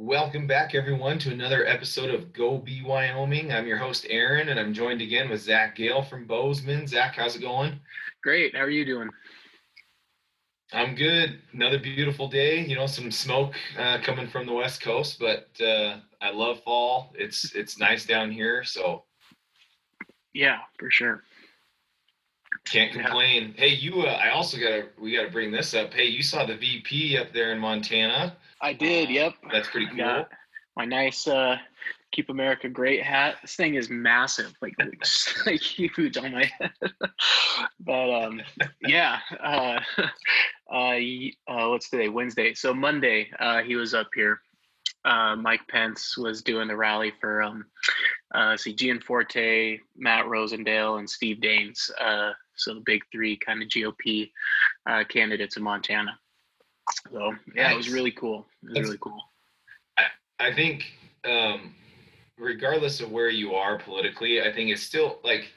Welcome back, everyone, to another episode of Go Be Wyoming. I'm your host, Aaron, and I'm joined again with Zach Gale from Bozeman. Zach, how's it going? Great. How are you doing? I'm good. Another beautiful day. You know, some smoke uh, coming from the west coast, but uh, I love fall. It's it's nice down here, so Yeah, for sure. Can't Yeah. complain. Hey, you. Uh, I also gotta we gotta bring this up. Hey, you saw the VP up there in Montana. I did. Yep. That's pretty cool. got my nice uh, "Keep America Great" hat. This thing is massive, like, like huge on my head. but um, yeah. Uh, uh, uh, what's today? Wednesday. So Monday, uh, he was up here. Uh, Mike Pence was doing the rally for um, uh, see Gianforte, Matt Rosendale, and Steve Daines. Uh, so the big three kind of GOP uh, candidates in Montana. So yeah, it was really cool. It was That's- really cool. I think, um, regardless of where you are politically, I think it's still like,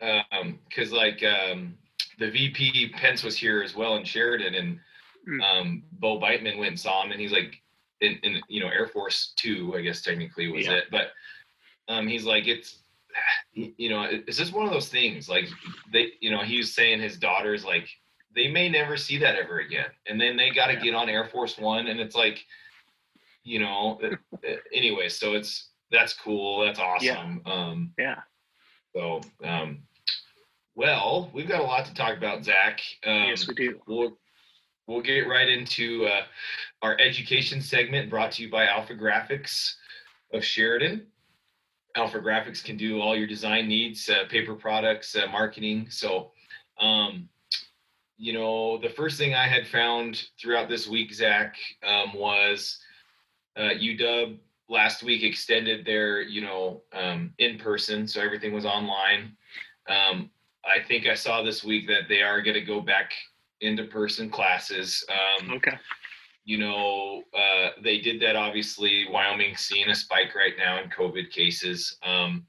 um, because like um, the VP Pence was here as well in Sheridan, and Mm. um, Bo Beitman went and saw him, and he's like, in, in you know Air Force Two, I guess technically was Yeah. it, but um, he's like, it's, you know, it's just one of those things. Like they, you know, he was saying his daughters like they may never see that ever again, and then they got to Yeah. get on Air Force One, and it's like you know anyway so it's that's cool that's awesome um Yeah. so um well we've got a lot to talk about zach um, yes, we do. we'll we'll get right into uh, our education segment brought to you by AlphaGraphics of sheridan AlphaGraphics can do all your design needs uh, paper products uh, marketing. So um, you know the first thing i had found throughout this week zach um, was uh, uw last week extended their you know um, in person so everything was online. Um, i think i saw this week that they are going to go back into person classes. Um, Okay. You know, uh, they did that obviously. Wyoming seeing a spike right now in COVID cases. Um,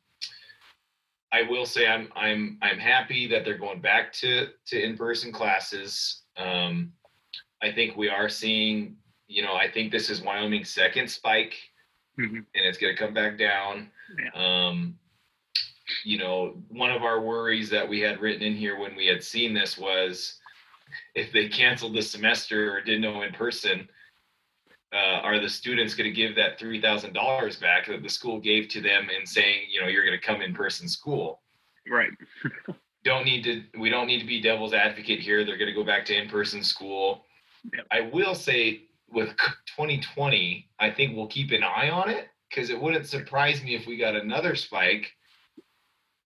I will say I'm I'm I'm happy that they're going back to to in-person classes. Um, I think we are seeing, you know, I think this is Wyoming's second spike, Mhm. and it's going to come back down. Um, you know, one of our worries that we had written in here when we had seen this was if they canceled the semester or did no in person, uh, are the students going to give that three thousand dollars back that the school gave to them and saying, you know, you're going to come in person school? Right. Don't need to. We don't need to be devil's advocate here. They're going to go back to in person school. Yep. I will say with 2020, I think we'll keep an eye on it because it wouldn't surprise me if we got another spike.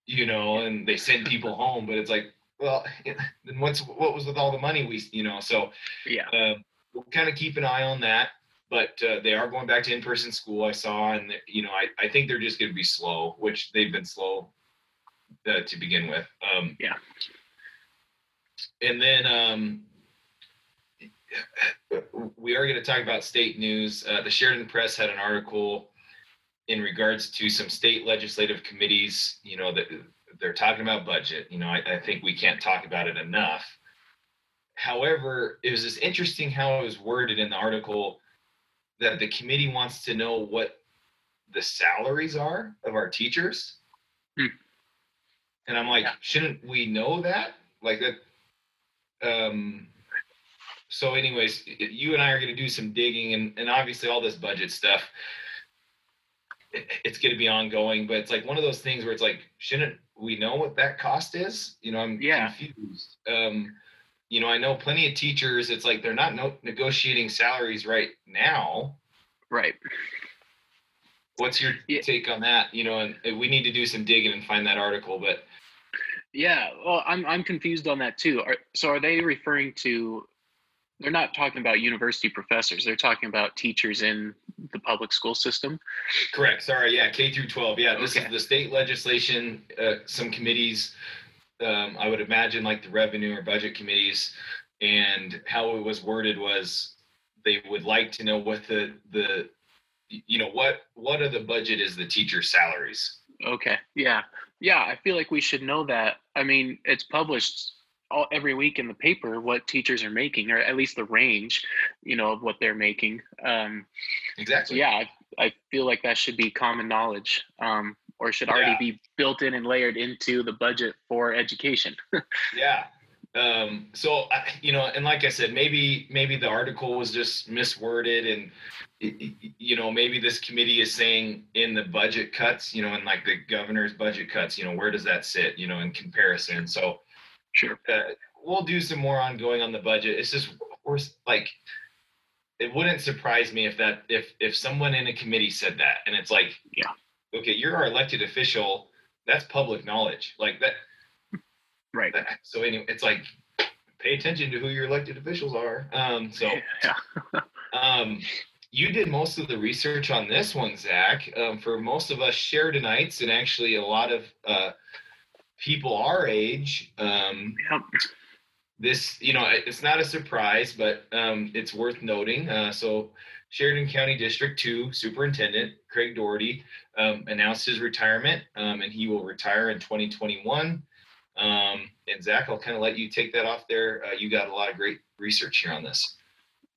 You know, and they send people home, but it's like, well, then what's what was with all the money we, you know? So Yeah. um, we'll kind of keep an eye on that. But uh, they are going back to in-person school. I saw, and you know, I, I think they're just going to be slow, which they've been slow uh, to begin with. Um, Yeah. And then um, we are going to talk about state news. Uh, the Sheridan Press had an article in regards to some state legislative committees. You know that they're talking about budget. You know, I, I think we can't talk about it enough. However, it was just interesting how it was worded in the article that the committee wants to know what the salaries are of our teachers. Hmm. And I'm like, Yeah. shouldn't we know that? Like that. Um, so, anyways, you and I are going to do some digging, and, and obviously, all this budget stuff, it- it's going to be ongoing. But it's like one of those things where it's like, shouldn't we know what that cost is? You know, I'm Yeah. confused. Um, you know, I know plenty of teachers. It's like they're not no- negotiating salaries right now. Right. What's your Yeah. take on that? You know, and, and we need to do some digging and find that article. But Yeah. Well, I'm I'm confused on that too. Are, so are they referring to? They're not talking about university professors. They're talking about teachers in the public school system. correct. Sorry. Yeah. K through 12. Yeah. This Okay. is the state legislation. Uh, some committees, um, I would imagine like the revenue or budget committees and how it was worded was they would like to know what the, the, you know, what, what are the budget is the teacher salaries? Okay. Yeah. Yeah. I feel like we should know that. I mean, it's published all, every week in the paper what teachers are making, or at least the range, you know, of what they're making. Um, exactly. Yeah, I, I feel like that should be common knowledge, um, or should already Yeah. be built in and layered into the budget for education. Yeah. Um, so I- you know, and like I said, maybe maybe the article was just misworded, and you know, maybe this committee is saying in the budget cuts, you know, in like the governor's budget cuts, you know, where does that sit, you know, in comparison? So sure. uh, we'll do some more ongoing on the budget. It's just we're like, it wouldn't surprise me if that if if someone in a committee said that, and it's like, Yeah. okay, you're our elected official. That's public knowledge, like that. Right. that- So anyway, it's like, pay attention to who your elected officials are. Um, so yeah. um, you did most of the research on this one, Zach. Um, for most of us Sheridanites, and actually a lot of uh, people our age, um, Yep. this you know it- it's not a surprise but um, it's worth noting uh, so sheridan county district 2 superintendent craig Dougherty um, announced his retirement um, and he will retire in 2021 um, and zach i'll kind of let you take that off there uh, you got a lot of great research here on this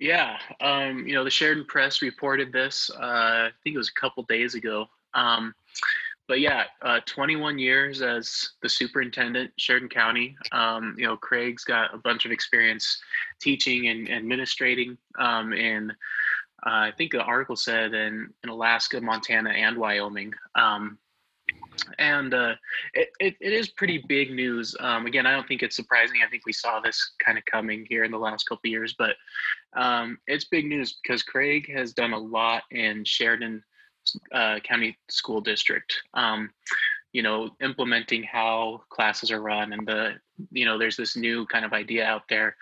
Yeah, um, you know, the Sheridan Press reported this. Uh, I think it was a couple days ago. But yeah, uh, 21 years as the superintendent, Sheridan County. Um, you know, Craig's got a bunch of experience teaching and administrating um, in. Uh, I think the article said in, in Alaska, Montana, and Wyoming. Um, and uh, it, it, it is pretty big news. Um, again, I don't think it's surprising. I think we saw this kind of coming here in the last couple years, but um, it's big news because Craig has done a lot in Sheridan uh, County School District. Um, you know, implementing how classes are run, and the you know, there's this new kind of idea out there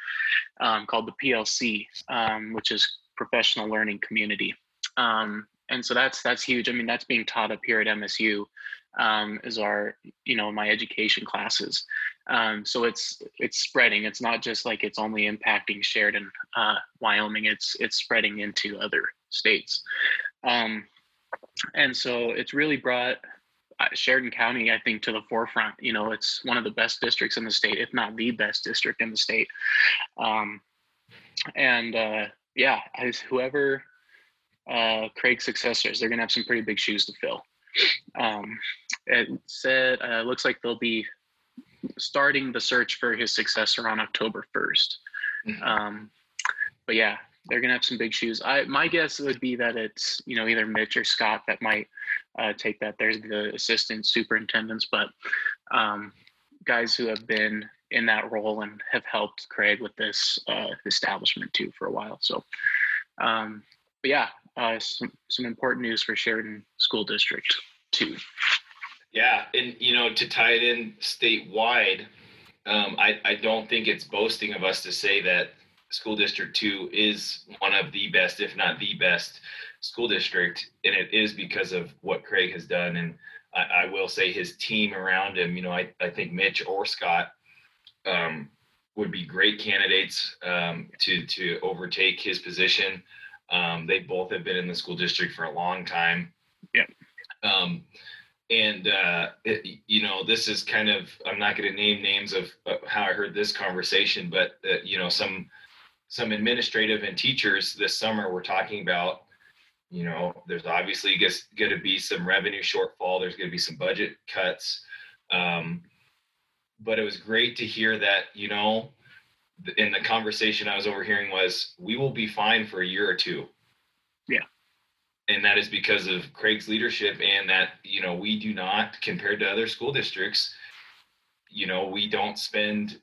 um, called the PLC, um, which is Professional Learning Community. Um, and so that's that's huge. I mean, that's being taught up here at MSU um, is our you know my education classes. Um, so it's it's spreading. It's not just like it's only impacting Sheridan, uh, Wyoming. It's it's spreading into other states, um, and so it's really brought uh, Sheridan County, I think, to the forefront. You know, it's one of the best districts in the state, if not the best district in the state. Um, and uh, yeah, as whoever uh, Craig's successors, they're gonna have some pretty big shoes to fill. Um, it said uh, looks like they'll be starting the search for his successor on October 1st. Mhm. Um, but yeah, they're gonna have some big shoes. I my guess would be that it's you know either Mitch or Scott that might uh, take that. There's the assistant superintendents, but um, guys who have been in that role and have helped Craig with this uh, establishment too for a while. So, um, but yeah, uh, some some important news for Sheridan School District too. Yeah, and you know, to tie it in statewide, um, I, I don't think it's boasting of us to say that school district two is one of the best, if not the best, school district, and it is because of what Craig has done. And I, I will say his team around him. You know, I, I think Mitch or Scott um, would be great candidates um, to to overtake his position. Um, they both have been in the school district for a long time. Yeah. Um, and uh, it, you know this is kind of i'm not going to name names of, of how i heard this conversation but uh, you know some some administrative and teachers this summer were talking about you know there's obviously going to be some revenue shortfall there's going to be some budget cuts um, but it was great to hear that you know in the conversation i was overhearing was we will be fine for a year or two Yeah. and that is because of craig's leadership and that you know we do not compared to other school districts you know we don't spend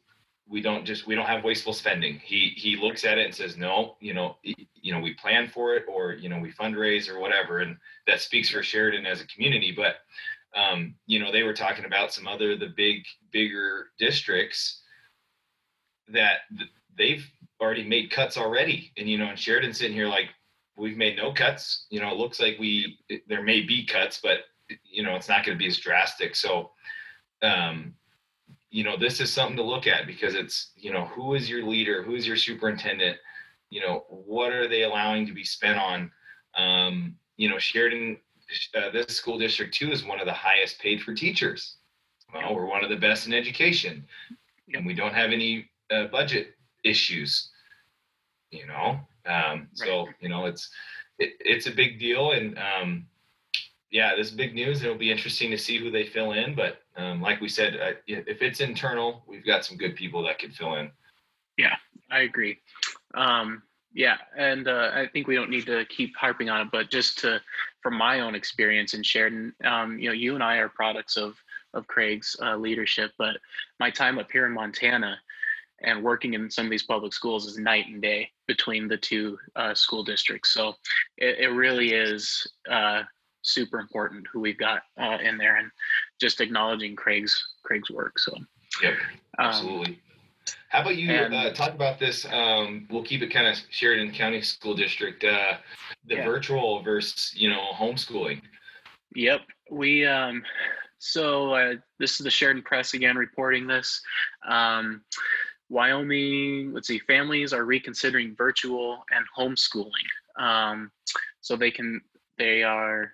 we don't just we don't have wasteful spending. He he looks at it and says no you know you know we plan for it or you know we fundraise or whatever. And that speaks for sheridan as a community. But um you know they were talking about some other the big bigger districts that they've already made cuts already. And you know and sheridan's sitting here like we've made no cuts. You know it looks like we there may be cuts but you know it's not going to be as drastic. So um you know this is something to look at because it's you know who is your leader? Who is your superintendent? You know what are they allowing to be spent on? Um you know sheridan uh, this school district too is one of the highest paid for teachers. Well we're one of the best in education. And we don't have any uh, budget issues you know? Um so you know it's it, it's a big deal, and um, yeah, this is big news. It'll be interesting to see who they fill in. But um, like we said, uh, if it's internal, we've got some good people that could fill in. Yeah, I agree. Um, yeah, and uh, I think we don't need to keep harping on it, but just to, from my own experience in Sheridan, um, you know, you and I are products of of Craig's uh, leadership, but my time up here in Montana and working in some of these public schools is night and day between the two uh, school districts. So it, it really is uh, super important who we've got uh, in there, and just acknowledging Craig's Craig's work. So, yep, um, absolutely. Um, How about you and, uh, talk about this? Um, we'll keep it kind of Sheridan County School District, uh, the yeah. virtual versus you know homeschooling. Yep, we. Um, so uh, this is the Sheridan Press again reporting this. Um, Wyoming, let's see, families are reconsidering virtual and homeschooling. Um, so they can, they are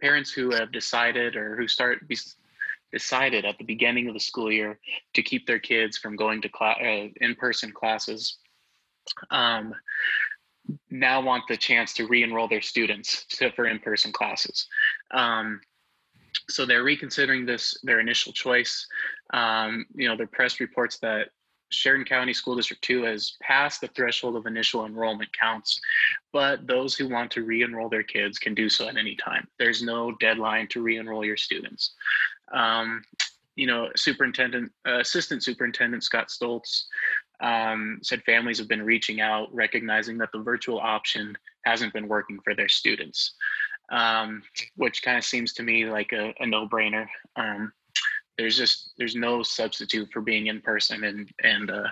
parents who have decided or who start be, decided at the beginning of the school year to keep their kids from going to class, uh, in-person classes um, now want the chance to re-enroll their students to, for in-person classes. Um, so they're reconsidering this their initial choice. Um, you know the press reports that Sheridan County School District 2 has passed the threshold of initial enrollment counts, but those who want to re-enroll their kids can do so at any time. There's no deadline to re-enroll your students. Um, you know, Superintendent, uh, Assistant Superintendent Scott Stoltz um, said families have been reaching out, recognizing that the virtual option hasn't been working for their students, um, which kind of seems to me like a, a no-brainer. Um, there's just there's no substitute for being in person and and uh,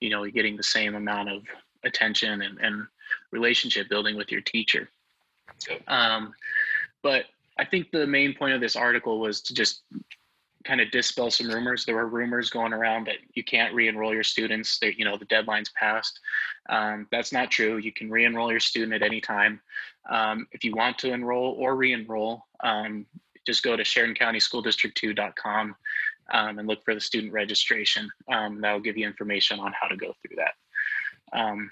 you know getting the same amount of attention and, and relationship building with your teacher. Um, but i think the main point of this article was to just kind of dispel some rumors. There were rumors going around that you can't re-enroll your students. That you know the deadline's passed. Um, that's not true. You can re-enroll your student at any time. Um, if you want to enroll or re-enroll um, just go to SheridanCountySchoolDistrict2.com um, and look for the student registration. Um, that'll give you information on how to go through that. Um,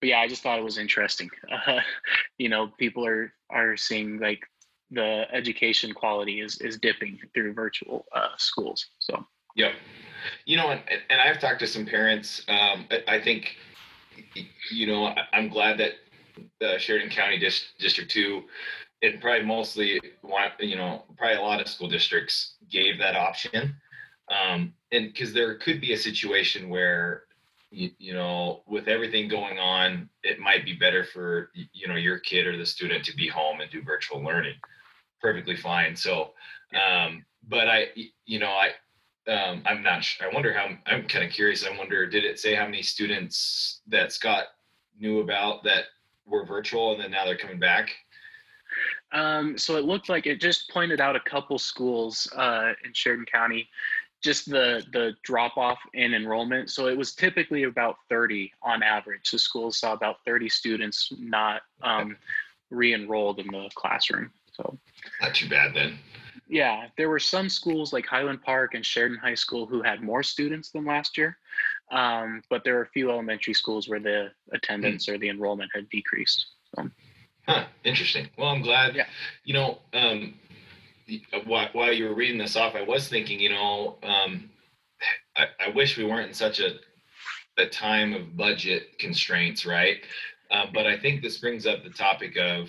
but yeah, I just thought it was interesting. Uh, you know, people are are seeing like the education quality is is dipping through virtual uh, schools. So yep, you know, and, and I've talked to some parents. Um, I think, you know, I'm glad that Sheridan County Dis- District Two and probably mostly you know probably a lot of school districts gave that option. Um, and because there could be a situation where you, you know with everything going on it might be better for you know your kid or the student to be home and do virtual learning perfectly fine. So um, but i you know i um, i'm not sure i wonder how i'm kind of curious. I wonder did it say how many students that scott knew about that were virtual and then now they're coming back um, so it looked like it just pointed out a couple schools uh, in Sheridan County, just the the drop off in enrollment. So it was typically about 30 on average. The schools saw about 30 students not um, re-enrolled in the classroom. So not too bad then. Yeah, there were some schools like Highland Park and Sheridan High School who had more students than last year, um, but there were a few elementary schools where the attendance mm. or the enrollment had decreased. So. Huh, interesting. Well, I'm glad. Yeah. You know, um, while, while you were reading this off, I was thinking, you know, um, I, I wish we weren't in such a a time of budget constraints, right? Uh, but I think this brings up the topic of,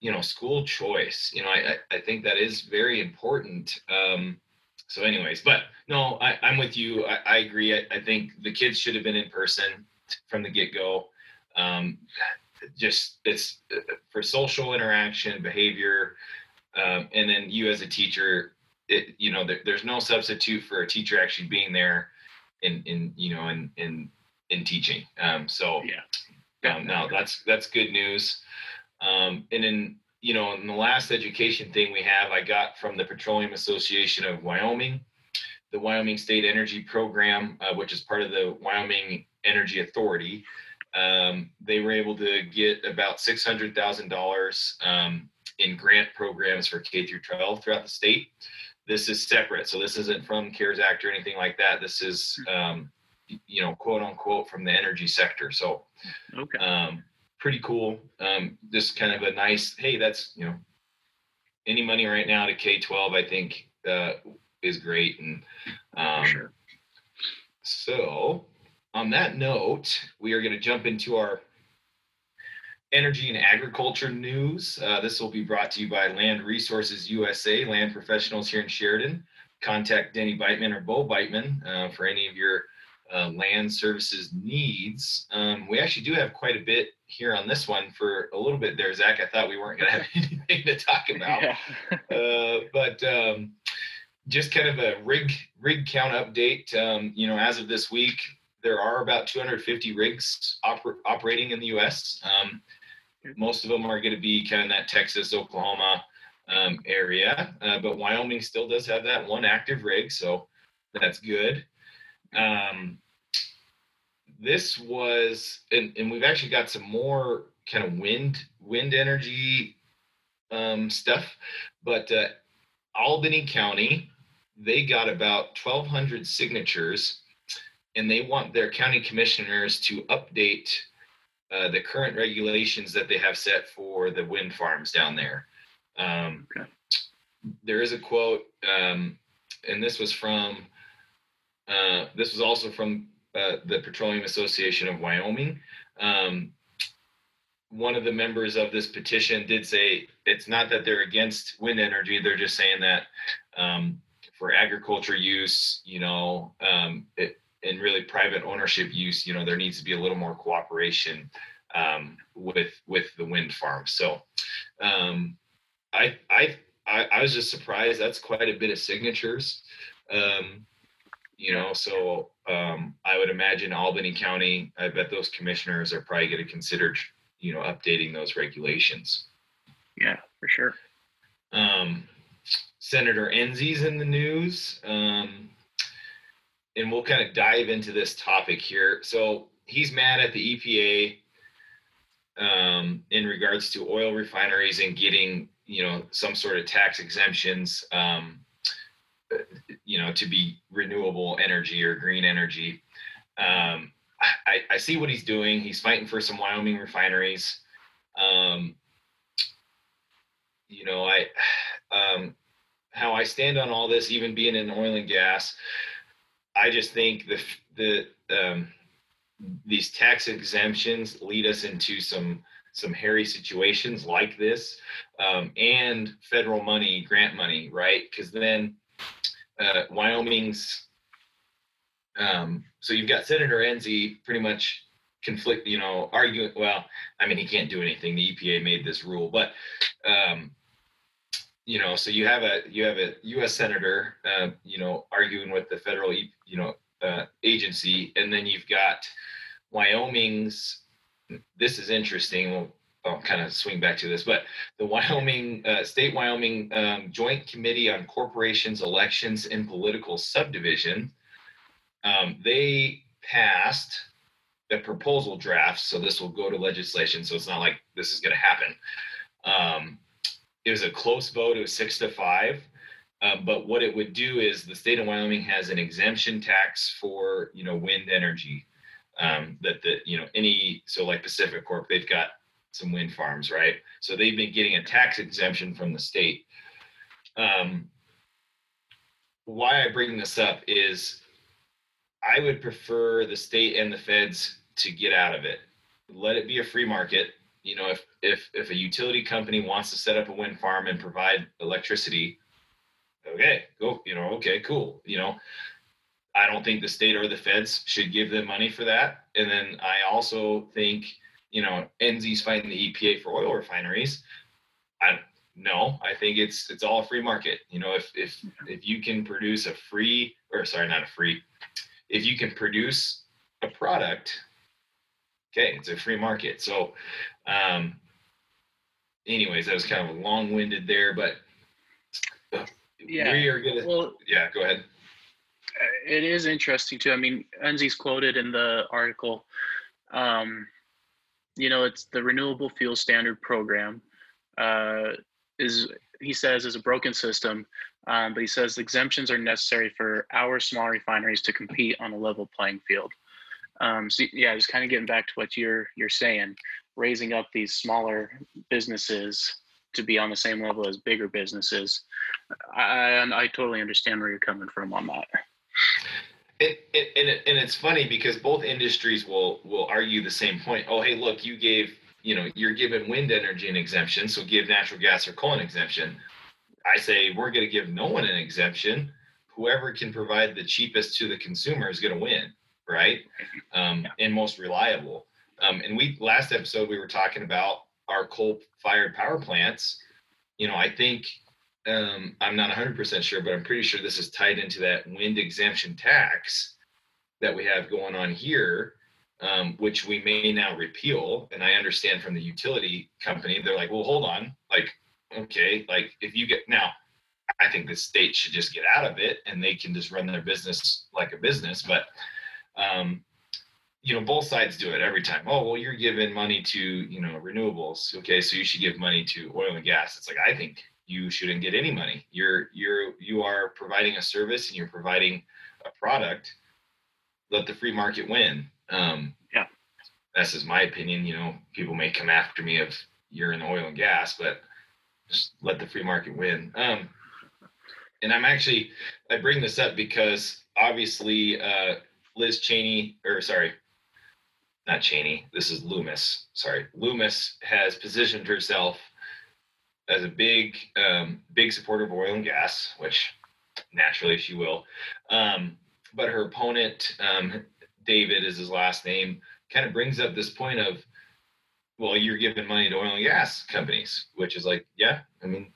you know, school choice. You know, I I think that is very important. Um, so, anyways, but no, I, I'm with you. I, I agree. I, I think the kids should have been in person from the get go. Um, just it's uh, for social interaction, behavior, um, and then you as a teacher, it, you know, there, there's no substitute for a teacher actually being there in, in, you know, in, in, in teaching. Um, so yeah, um, now that's, that's good news. Um, and then, you know, in the last education thing we have, I got from the Petroleum Association of Wyoming, the Wyoming State Energy Program, uh, which is part of the Wyoming Energy Authority um, they were able to get about six hundred thousand um, dollars in grant programs for K through 12 throughout the state. This is separate, so this isn't from CARES Act or anything like that. This is, um, you know, quote unquote, from the energy sector. So, okay. Um, pretty cool. Um, just kind of a nice, hey, that's you know, any money right now to K twelve, I think uh, is great. And um, sure. so, on that note, we are going to jump into our energy and agriculture news. Uh, this will be brought to you by Land Resources USA, land professionals here in Sheridan. Contact Denny Beitman or Bo Beitman uh, for any of your uh, land services needs. Um, we actually do have quite a bit here on this one for a little bit there, Zach. I thought we weren't going to have anything to talk about, Yeah. uh, but um, just kind of a rig rig count update. Um, you know, as of this week, there are about 250 rigs oper- operating in the U.S. Um, most of them are going to be kind of that Texas, Oklahoma um, area, uh, but Wyoming still does have that one active rig, so that's good. Um, this was, and, and we've actually got some more kind of wind wind energy um, stuff, but uh, Albany County, they got about 1,200 signatures, and they want their county commissioners to update uh, the current regulations that they have set for the wind farms down there. Um, Okay. There is a quote, um, and this was from, uh, this was also from uh, the Petroleum Association of Wyoming. Um, one of the members of this petition did say it's not that they're against wind energy, they're just saying that um, for agriculture use, you know, um, it, and really private ownership use, you know, there needs to be a little more cooperation um, with with the wind farms. So, um, I, I I I was just surprised. That's quite a bit of signatures. Um, you know, so um, I would imagine Albany County. I bet those commissioners are probably going to consider, you know, updating those regulations. Yeah, for sure. Um, Senator Enzi's in the news. Um, and we'll kind of dive into this topic here. So he's mad at the EPA um, in regards to oil refineries and getting, you know, some sort of tax exemptions, um, you know, to be renewable energy or green energy. Um, I, I see what he's doing. He's fighting for some Wyoming refineries. Um, you know, I, um, how I stand on all this, even being in oil and gas, I just think the the um, these tax exemptions lead us into some some hairy situations like this, um, and federal money, grant money, right? Because then uh, Wyoming's um, so you've got Senator Enzi pretty much conflict, you know, arguing. Well, I mean, he can't do anything. The EPA made this rule, but um, you know, so you have a you have a U.S. senator, uh, you know, arguing with the federal, you know, uh, agency, and then you've got Wyoming's. This is interesting. We'll, I'll kind of swing back to this, but the Wyoming uh, State Wyoming um, Joint Committee on Corporations, Elections, and Political Subdivision, um, they passed the proposal draft. So this will go to legislation. So it's not like this is going to happen. Um, it was a close vote. It was six to five. Um, but what it would do is the state of Wyoming has an exemption tax for you know wind energy. Um, that the you know any so like PacifiCorp they've got some wind farms right. So they've been getting a tax exemption from the state. Um, why I bring this up is I would prefer the state and the feds to get out of it. Let it be a free market you know if if if a utility company wants to set up a wind farm and provide electricity okay go you know okay cool you know. I don't think the state or the feds should give them money for that. And then i also think you know Enzi's fighting the epa for oil refineries. I no i think it's it's all a free market. You know if if if you can produce a free or sorry not a free if you can produce a product okay it's a free market so um anyways that was kind of long-winded there but uh, Yeah. we are gonna Well, yeah go ahead it is interesting too. I mean, Enzi's quoted in the article. Um, you know, it's the Renewable Fuel Standard Program. Uh, is he says is a broken system, um, but he says exemptions are necessary for our small refineries to compete on a level playing field. Um, so yeah, just kind of getting back to what you're you're saying, raising up these smaller businesses to be on the same level as bigger businesses. I I, totally understand where you're coming from on that. It, it, and, it, and it's funny because both industries will will argue the same point. Oh, hey, look, you gave you know you're giving wind energy an exemption, so give natural gas or coal an exemption. I say we're going to give no one an exemption. Whoever can provide the cheapest to the consumer is going to win, right? Um, Yeah. And most reliable. Um, and we last episode we were talking about our coal-fired power plants. You know, I think um, I'm not 100% sure, but I'm pretty sure this is tied into that wind exemption tax that we have going on here, um, which we may now repeal. And I understand from the utility company, they're like, well, hold on. Like, okay, like if you get now, I think the state should just get out of it and they can just run their business like a business. But, um, you know, both sides do it every time. Oh, well, you're giving money to, you know, renewables. Okay, so you should give money to oil and gas. It's like, I think you shouldn't get any money. You're you're you are providing a service and you're providing a product. Let the free market win. Um, Yeah. that's just my opinion. You know, people may come after me if you're in oil and gas, but just let the free market win. Um, and I'm actually I bring this up because obviously uh, Liz Cheney, or sorry, not Cheney. This is Lummis. Sorry, Lummis has positioned herself as a big, um, big supporter of oil and gas, which naturally she will. Um, but her opponent, um, David is his last name, kind of brings up this point of, well, you're giving money to oil and gas companies, which is like, yeah, I mean,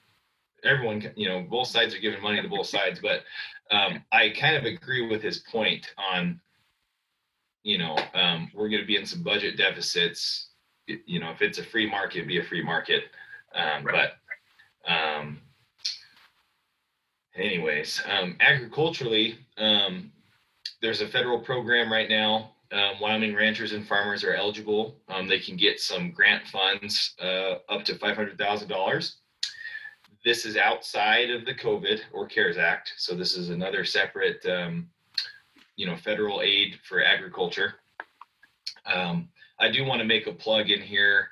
everyone, you know, both sides are giving money to both sides, but um, I kind of agree with his point on, you know, um, we're going to be in some budget deficits. You know, if it's a free market, it'd be a free market. Um, Right. But, um, anyways, um, agriculturally, um, there's a federal program right now. Um, Wyoming ranchers and farmers are eligible. Um, they can get some grant funds uh, up to five hundred thousand dollars. This is outside of the COVID or CARES Act, so this is another separate, um, you know, federal aid for agriculture. Um, I do want to make a plug in here.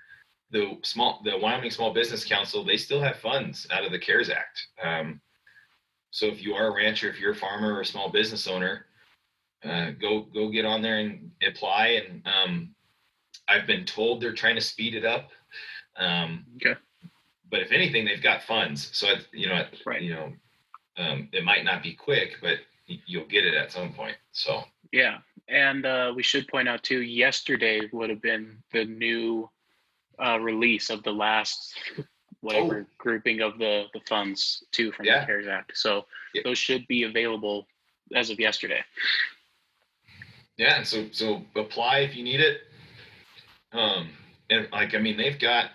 The small, the Wyoming Small Business Council, they still have funds out of the CARES Act. Um, so if you are a rancher, if you're a farmer or a small business owner, uh, go go get on there and apply. And um, I've been told they're trying to speed it up. Um, Okay. But if anything, they've got funds. So it, you know, it- Right. you know, um, it might not be quick, but you'll get it at some point. So Yeah, and uh, we should point out too. Yesterday would have been the new uh, release of the last whatever grouping of the the funds too from Yeah. the CARES Act. So Yeah. those should be available as of yesterday. yeah, and so so apply if you need it. Um, and like I mean, they've got.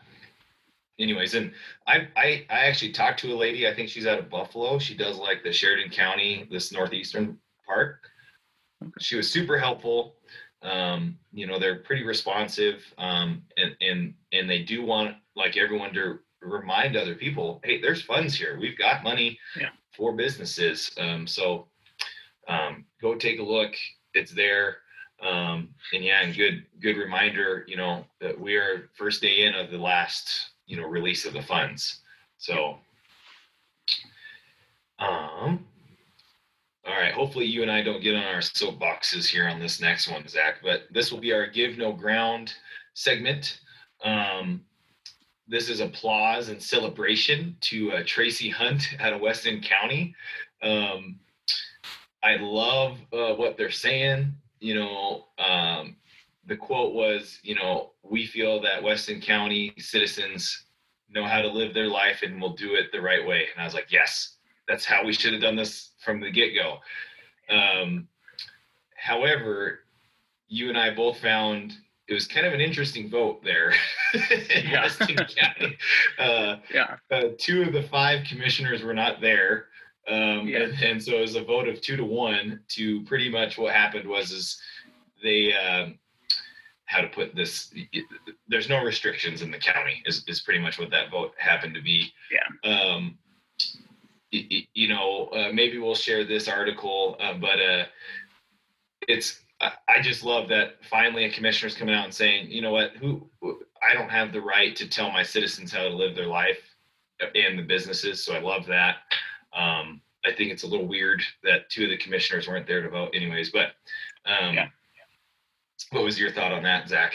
Anyways, and I I I actually talked to a lady. I think she's out of Buffalo. She does like the Sheridan County, this northeastern part. She was super helpful. Um, you know, they're pretty responsive. Um, and and and they do want like everyone to remind other people, hey, there's funds here. We've got money Yeah. for businesses. Um, so um, go take a look. It's there. Um, and yeah, and good good reminder, you know, that we are first day in of the last, you know, release of the funds. So um all right, hopefully you and I don't get on our soapboxes here on this next one, Zach, but this will be our give no ground segment. Um, this is applause and celebration to uh, Tracy Hunt out of Weston County. Um, I love uh, what they're saying. You know, um, the quote was, you know, we feel that Weston County citizens know how to live their life and will do it the right way. And I was like, yes, that's how we should have done this from the get go. Um, however, you and I both found it was kind of an interesting vote there in Yeah. Weston County. Uh, Yeah, uh, two of the five commissioners were not there. Um, Yeah. and, and so it was a vote of two to one to pretty much what happened was is they um, how to put this there's no restrictions in the county is, is pretty much what that vote happened to be Yeah. um you know uh, maybe we'll share this article uh, but uh it's I, I just love that finally a commissioner's coming out and saying, you know what, who I don't have the right to tell my citizens how to live their life and the businesses. So I love that. Um, I think it's a little weird that two of the commissioners weren't there to vote, anyways. But um, Yeah. What was your thought on that, Zach?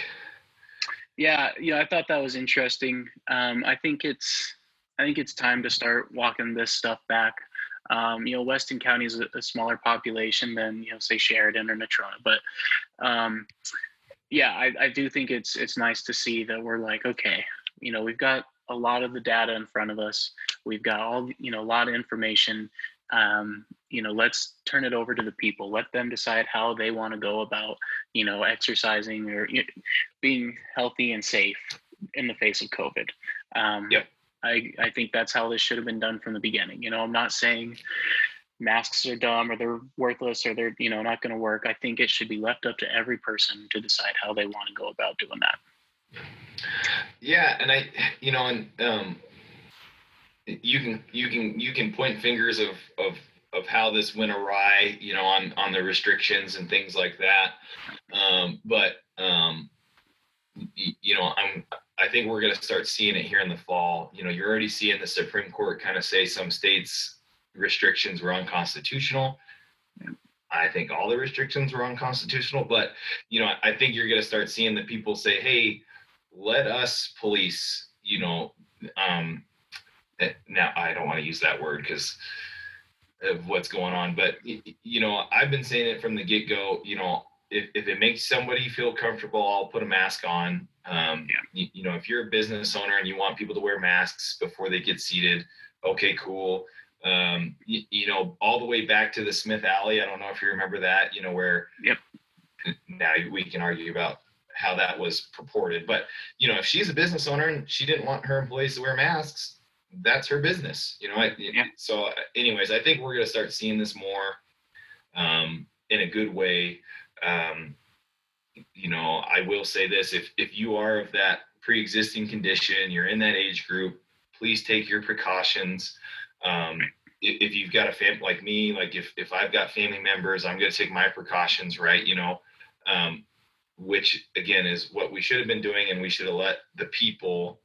Yeah, yeah, I thought that was interesting. Um, I think it's I think it's time to start walking this stuff back. Um, you know, Weston County is a, a smaller population than you know, say Sheridan or Natrona, but um, yeah, I, I do think it's it's nice to see that we're like, okay, you know, we've got a lot of the data in front of us. We've got all you know, a lot of information. Um, you know, let's turn it over to the people. Let them decide how they want to go about, you know, exercising or you know, being healthy and safe in the face of COVID. Um, Yep. I, I think that's how this should have been done from the beginning. You know, I'm not saying masks are dumb or they're worthless or they're, you know, not going to work. I think it should be left up to every person to decide how they want to go about doing that. Yeah, and I, you know, and um, you can you can you can point fingers of of of how this went awry, you know, on on the restrictions and things like that. Um, but um, you know, I'm I think we're going to start seeing it here in the fall. You know, you're already seeing the Supreme Court kind of say some states restrictions were unconstitutional. I think all the restrictions were unconstitutional, but you know, I think you're going to start seeing the people say, "Hey, let us police." You know, um, now I don't want to use that word because of what's going on, but you know, I've been saying it from the get go. You know, if if it makes somebody feel comfortable, I'll put a mask on. Um, Yeah. you, you know, if you're a business owner and you want people to wear masks before they get seated, okay, cool um you, you know all the way back to the smith alley i don't know if you remember that you know where Yep. now we can argue about how that was purported but you know if she's a business owner and she didn't want her employees to wear masks that's her business you know I, Yeah. so uh, anyways i think we're going to start seeing this more um in a good way um you know i will say this if if you are of that pre-existing condition you're in that age group please take your precautions um, if you've got a family like me, like if, if I've got family members, I'm going to take my precautions, right? You know, um, which again is what we should have been doing, and we should have let the people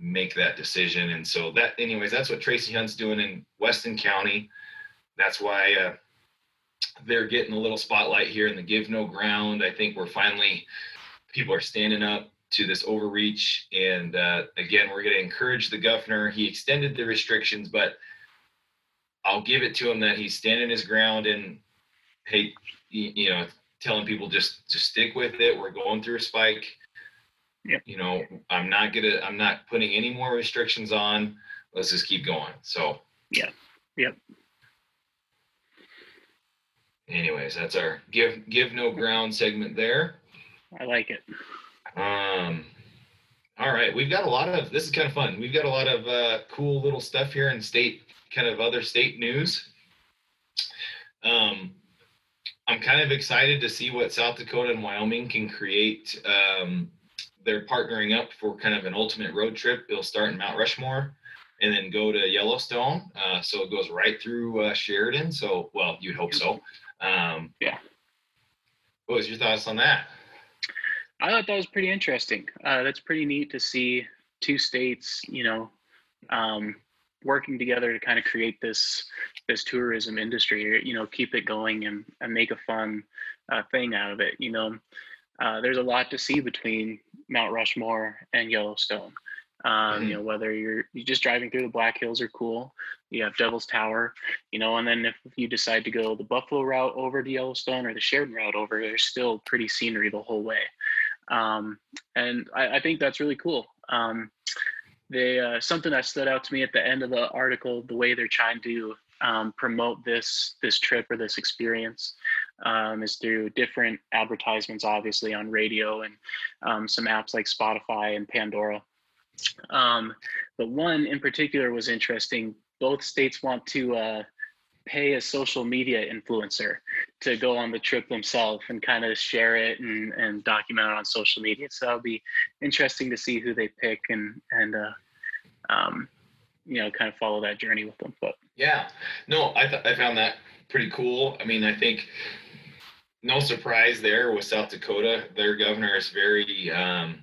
make that decision. And so that, anyways, that's what Tracy Hunt's doing in Weston County. That's why uh, they're getting a little spotlight here in the Give No Ground. I think we're finally people are standing up to this overreach, and uh, again, we're going to encourage the governor. He extended the restrictions, but I'll give it to him that he's standing his ground and hey, you, know, telling people just just stick with it. We're going through a spike. Yep. You know, I'm not gonna I'm not putting any more restrictions on. Let's just keep going. So Yeah. Yep. anyways, that's our give give no ground segment there. I like it. Um all right, we've got a lot of this is kind of fun. We've got a lot of uh, cool little stuff here in state, kind of other state news. Um, I'm kind of excited to see what South Dakota and Wyoming can create. Um, they're partnering up for kind of an ultimate road trip. It'll start in Mount Rushmore and then go to Yellowstone. Uh, so it goes right through uh, Sheridan. So, well, you'd hope so. Um, Yeah. What was your thoughts on that? I thought that was pretty interesting. Uh, that's pretty neat to see two states, you know, um, working together to kind of create this this tourism industry. You know, keep it going and, and make a fun uh, thing out of it. You know, uh, there's a lot to see between Mount Rushmore and Yellowstone. Um, You know, whether you're you're just driving through the Black Hills are cool. You have Devil's Tower, you know, and then if you decide to go the Buffalo route over to Yellowstone or the Sheridan route over, there's still pretty scenery the whole way um, and I, I think that's really cool. Um, they uh, something that stood out to me at the end of the article, the way they're trying to um, promote this this trip or this experience um, is through different advertisements, obviously on radio and um, some apps like Spotify and Pandora. Um, but one in particular was interesting. Both states want to uh, pay a social media influencer to go on the trip themselves and kind of share it and, and document it on social media. So that'll be interesting to see who they pick and and uh, um, you know kind of follow that journey with them. But Yeah, no, I th- I found that pretty cool. I mean, I think no surprise there with South Dakota. Their governor is very, um,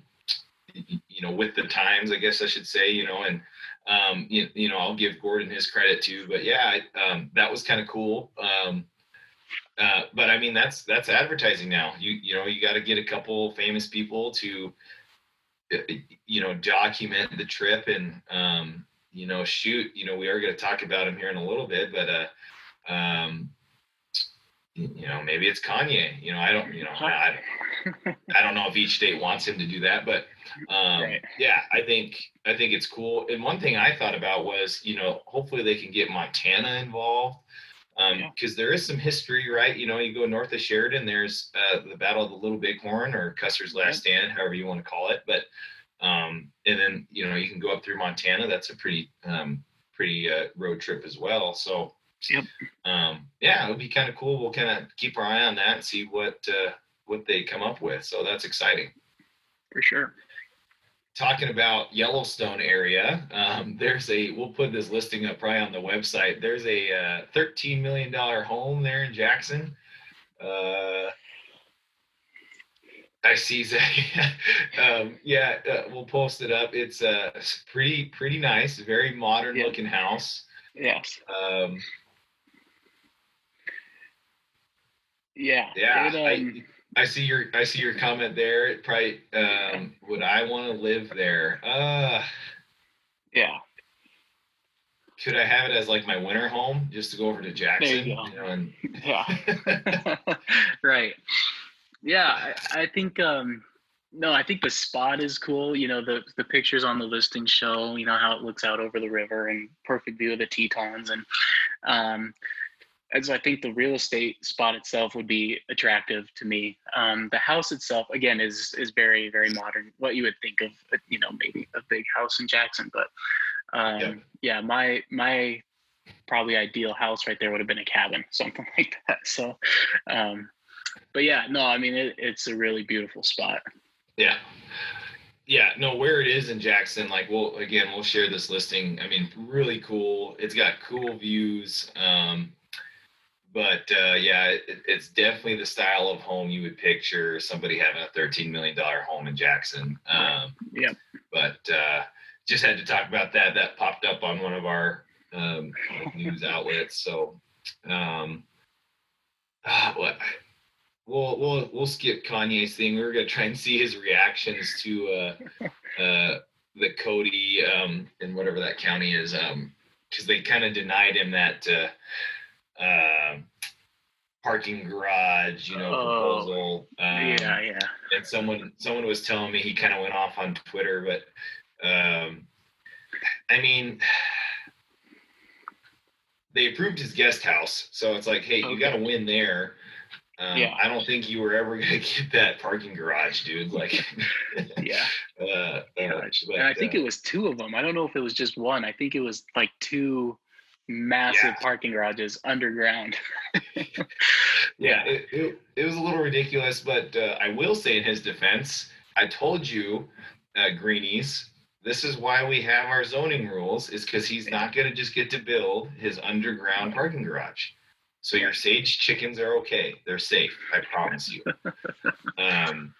you know, with the times, I guess I should say, you know, and um, you, you know, I'll give Gordon his credit too. But yeah, um, that was kind of cool. Um, uh, but I mean, that's that's advertising now. You you know, you got to get a couple famous people to, uh, you know, document the trip and um, you know, shoot. You know, we are going to talk about him here in a little bit, but uh, um, you know, maybe it's Kanye. You know, I don't, you know, I, I don't know if each state wants him to do that, but um, right. yeah, I think I think it's cool. And one thing I thought about was, you know, hopefully they can get Montana involved because um, there is some history, right? You know, you go north of Sheridan, there's uh, the Battle of the Little Bighorn or Custer's Last Stand, however you want to call it. But um, and then you know you can go up through Montana. That's a pretty um, pretty uh, road trip as well. So Yep. Um, yeah, it would be kind of cool. We'll kind of keep our eye on that and see what uh, what they come up with. So that's exciting. For sure. Talking about Yellowstone area, um, there's a. We'll put this listing up probably on the website. There's a uh, 13 million dollar home there in Jackson. Uh, I see Zach. um, yeah, uh, we'll post it up. It's a uh, pretty pretty nice, very modern yep. looking house. Yes. Um, Yeah. Yeah. It, um, I, I see your I see your comment there. It probably um, would I want to live there? Uh yeah. Could I have it as like my winter home just to go over to Jackson? You. You know, and... yeah. right. Yeah, I, I think um no, I think the spot is cool. You know, the the pictures on the listing show, you know, how it looks out over the river and perfect view of the Tetons and um as I think the real estate spot itself would be attractive to me. Um, the house itself, again, is is very very modern. What you would think of, you know, maybe a big house in Jackson, but um, yeah. yeah, my my probably ideal house right there would have been a cabin, something like that. So, um, but yeah, no, I mean it, it's a really beautiful spot. Yeah. Yeah, no, where it is in Jackson, like we'll again we'll share this listing. I mean, really cool. It's got cool views. Um, but uh, yeah, it, it's definitely the style of home you would picture somebody having a $13 million home in Jackson. Um, yeah. But uh, just had to talk about that. That popped up on one of our um, news outlets. So, um, uh, what? We'll, we'll, we'll skip Kanye's thing. We are going to try and see his reactions to uh, uh, the Cody um, in whatever that county is. because um, they kind of denied him that uh, parking garage, you know, oh, proposal. Um, yeah, yeah. And someone someone was telling me he kind of went off on Twitter, but um, I mean, they approved his guest house, so it's like, hey, okay. you got to win there. Um, yeah. I don't think you were ever gonna get that parking garage, dude. Like, yeah. Uh, uh, but, I think uh, it was two of them. I don't know if it was just one. I think it was like two massive yeah. parking garages underground. yeah, it, it, it, was a little ridiculous, but uh, I will say in his defense, I told you, uh, Greenies, this is why we have our zoning rules, is because he's not going to just get to build his underground parking garage. So your sage chickens are okay; they're safe. I promise you. um,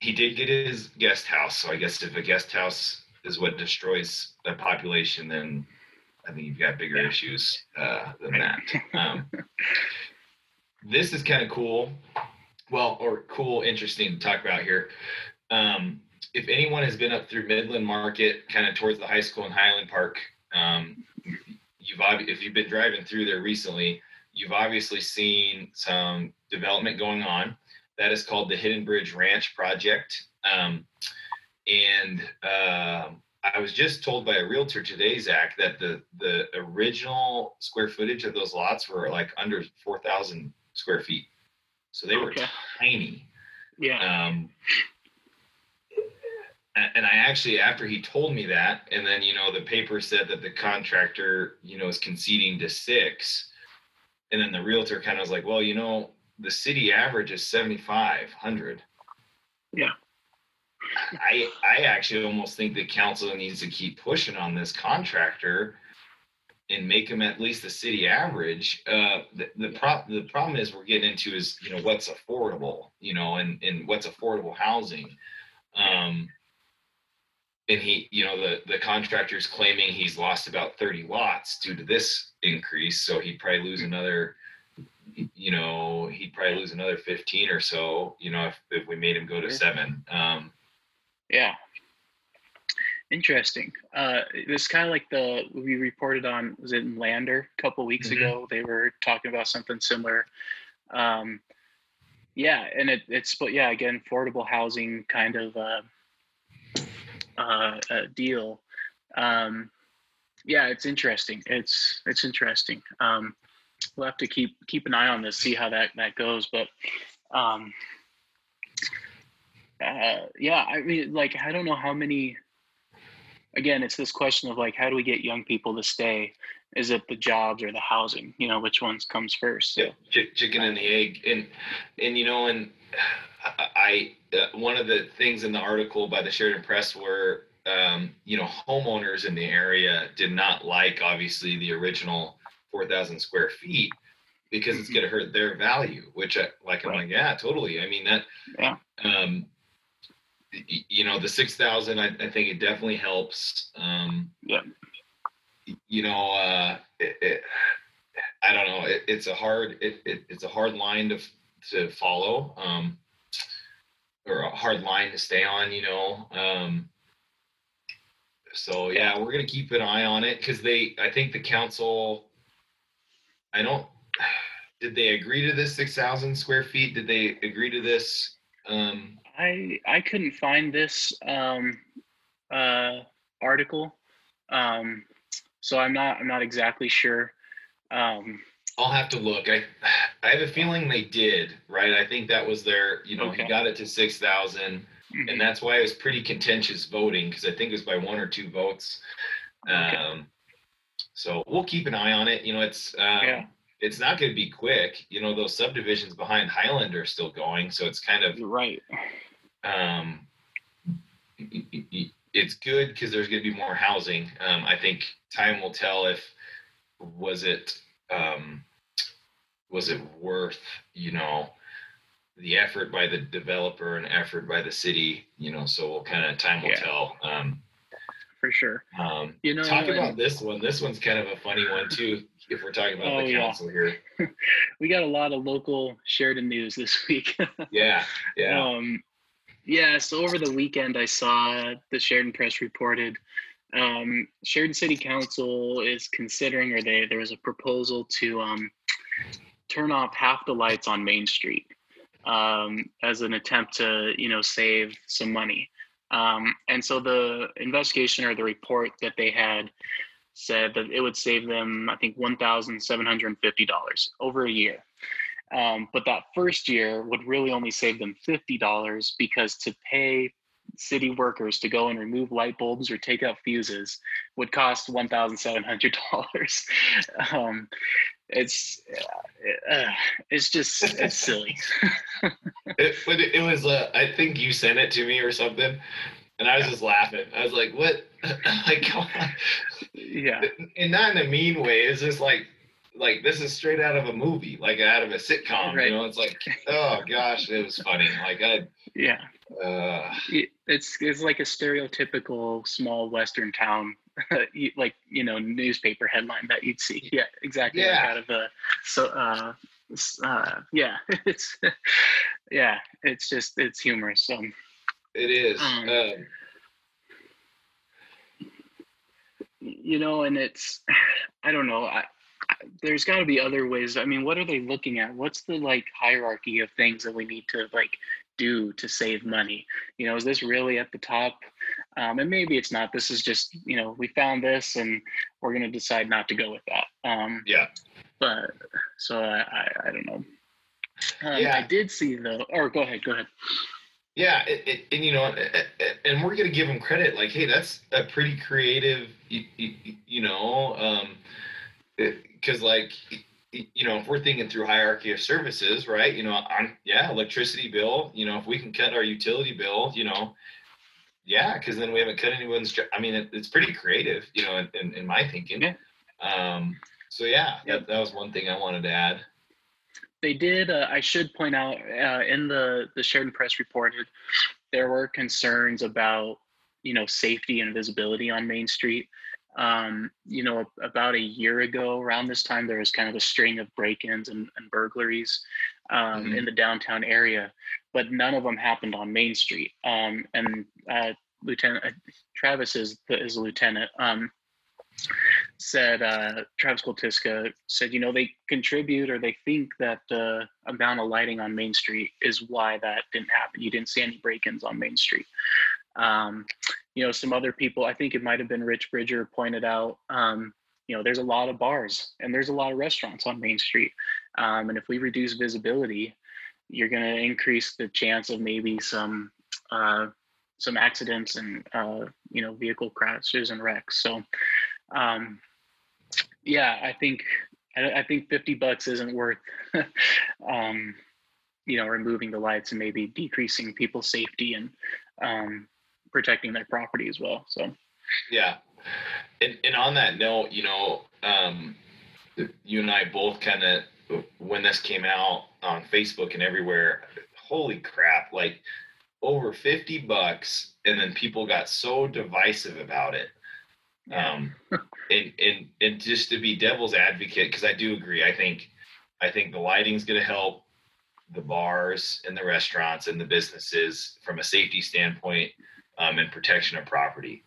he did get his guest house, so I guess if a guest house is what destroys a population, then I think you've got bigger yeah. issues uh, than that. Um, this is kind of cool. Well, or cool, interesting to talk about here. Um, if anyone has been up through Midland Market, kind of towards the high school in Highland Park, um, you've if you've been driving through there recently, you've obviously seen some development going on. That is called the Hidden Bridge Ranch Project, um, and uh, I was just told by a realtor today, Zach, that the the original square footage of those lots were like under four thousand square feet, so they were okay. tiny. Yeah. Um, and I actually, after he told me that, and then you know the paper said that the contractor, you know, is conceding to six, and then the realtor kind of was like, well, you know, the city average is seventy five hundred. Yeah. I I actually almost think the council needs to keep pushing on this contractor and make them at least the city average. Uh, the the, pro- the problem is we're getting into is you know what's affordable, you know, and and what's affordable housing. Um, and he, you know, the the contractor's claiming he's lost about 30 lots due to this increase, so he'd probably lose another, you know, he'd probably lose another 15 or so, you know, if if we made him go to seven. Um, Yeah. Interesting. Uh, it's kind of like the we reported on was it in Lander a couple weeks Mhm. ago? They were talking about something similar. Um, yeah, and it, it's but yeah, again, affordable housing kind of uh, uh, uh, deal. Um, yeah, it's interesting. It's it's interesting. Um, we'll have to keep keep an eye on this, see how that that goes. But um, uh, yeah, I mean, like I don't know how many. Again, it's this question of like, how do we get young people to stay? Is it the jobs or the housing? You know, which ones comes first? So, Yeah, chicken and the egg, and and you know, and I uh, one of the things in the article by the Sheridan Press were um, you know homeowners in the area did not like obviously the original four thousand square feet because it's Mhm. going to hurt their value. Which I, like I'm Right. like yeah totally. I mean that Yeah. um, you know the six thousand I, I think it definitely helps. Um, Yeah. You know uh, it, it, I don't know. It, it's a hard it, it it's a hard line to to follow, um, or a hard line to stay on. You know. Um, so yeah, we're gonna keep an eye on it because they. I think the council. I don't. Did they agree to this six thousand square feet? Did they agree to this? Um, I I couldn't find this um, uh, article, um, so I'm not I'm not exactly sure. Um, I'll have to look. I I have a feeling they did, right? I think that was their, you know, Okay. he got it to six thousand, mhm. and that's why it was pretty contentious voting because I think it was by one or two votes. Okay. Um, so we'll keep an eye on it. You know, it's um, Yeah. it's not going to be quick. You know, those subdivisions behind Highland are still going, so it's kind of You're right. Um, it's good because there's going to be more housing. Um, I think time will tell if was it um, was it worth you know the effort by the developer and effort by the city. You know, so we'll kind of time will Yeah. tell. Um, For sure. um, You know, talk about this one. This one's kind of a funny one too. If we're talking about Oh, the yeah. council here, we got a lot of local Sheridan news this week. yeah, yeah, Um, yeah, so over the weekend, I saw the Sheridan Press reported um, Sheridan City Council is considering, or they there was a proposal to um, turn off half the lights on Main Street um, as an attempt to, you know, save some money. Um, and so the investigation or the report that they had said that it would save them, I think, one thousand seven hundred and fifty dollars over a year. Um, but that first year would really only save them $50 because to pay city workers to go and remove light bulbs or take out fuses would cost $1,700. um, it's uh, it's just it's silly. It, but it, it was. Uh, I think you sent it to me or something, and I was just laughing. I was like, "What? like, come on!" yeah, And not in a mean way. It's just like, like this is straight out of a movie, like out of a sitcom. Right. You know, it's like, oh gosh, it was funny. Like I, yeah. uh, It's it's like a stereotypical small western town, like you know newspaper headline that you'd see. Yeah, exactly. Like Yeah. out of a so uh, uh yeah, it's yeah, it's just it's humorous. So it is. Um, Um, you know, and it's I don't know. I, there's got to be other ways. I mean, what are they looking at? What's the like hierarchy of things that we need to like do to save money? You know, is this really at the top? Um, and maybe it's not. This is just you know we found this and we're gonna decide not to go with that. Um, yeah. but so I I, I don't know. Um, Yeah. I did see though. Or go ahead. Go ahead. Yeah, it, it, and you know, and- we're gonna give them credit. Like, hey, that's a pretty creative, you, you know, um, because like, you know, if we're thinking through hierarchy of services, right? You know, on yeah, electricity bill. You know, if we can cut our utility bill, you know, yeah, because then we haven't cut anyone's. I mean, it, it's pretty creative, you know, in, in, in my thinking. Yeah. Um, so yeah, Yep. that, that was one thing I wanted to add. they did uh, i should point out uh, in the the sheridan press reported there were concerns about you know safety and visibility on main street um, you know about a year ago around this time there was kind of a string of break-ins and, and burglaries um, Mhm. in the downtown area but none of them happened on main street um, and uh, lieutenant uh, travis is the, is a lieutenant um, said uh, Travis Koltiska said, you know, they contribute or they think that the amount of lighting on Main Street is why that didn't happen. You didn't see any break-ins on Main Street. Um, you know, some other people, I think it might have been Rich Bridger pointed out, um, you know, there's a lot of bars and there's a lot of restaurants on Main Street. Um, and if we reduce visibility, you're going to increase the chance of maybe some uh, some accidents and uh, you know vehicle crashes and wrecks. So um, yeah, I think I, I think fifty bucks isn't worth um, you know removing the lights and maybe decreasing people's safety and um, protecting their property as well. So Yeah. And, and on that note, you know, um, you and I both kind of, when this came out on Facebook and everywhere, holy crap, like over 50 bucks. And then people got so divisive about it. Um, and, and, and just to be devil's advocate, cause I do agree. I think, I think the lighting's going to help the bars and the restaurants and the businesses from a safety standpoint um, and protection of property.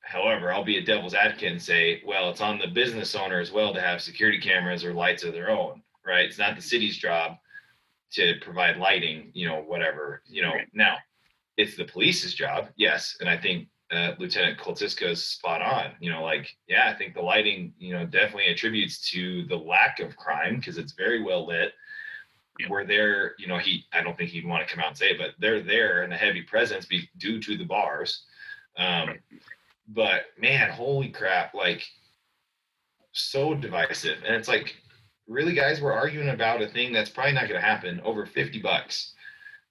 However, I'll be a devil's advocate and say, well, it's on the business owner as well to have security cameras or lights of their own, right? It's not the city's job to provide lighting, you know, whatever, you know. Right. Now, it's the police's job, yes, and I think uh, Lieutenant Koltiska is spot on. You know, like, yeah, I think the lighting, you know, definitely attributes to the lack of crime because it's very well lit. Yeah. Where they're, you know, he, I don't think he'd want to come out and say it, but they're there in a heavy presence be due to the bars. Um, Right. but man, holy crap, like so divisive. And it's like, really, guys, we're arguing about a thing that's probably not going to happen over 50 bucks.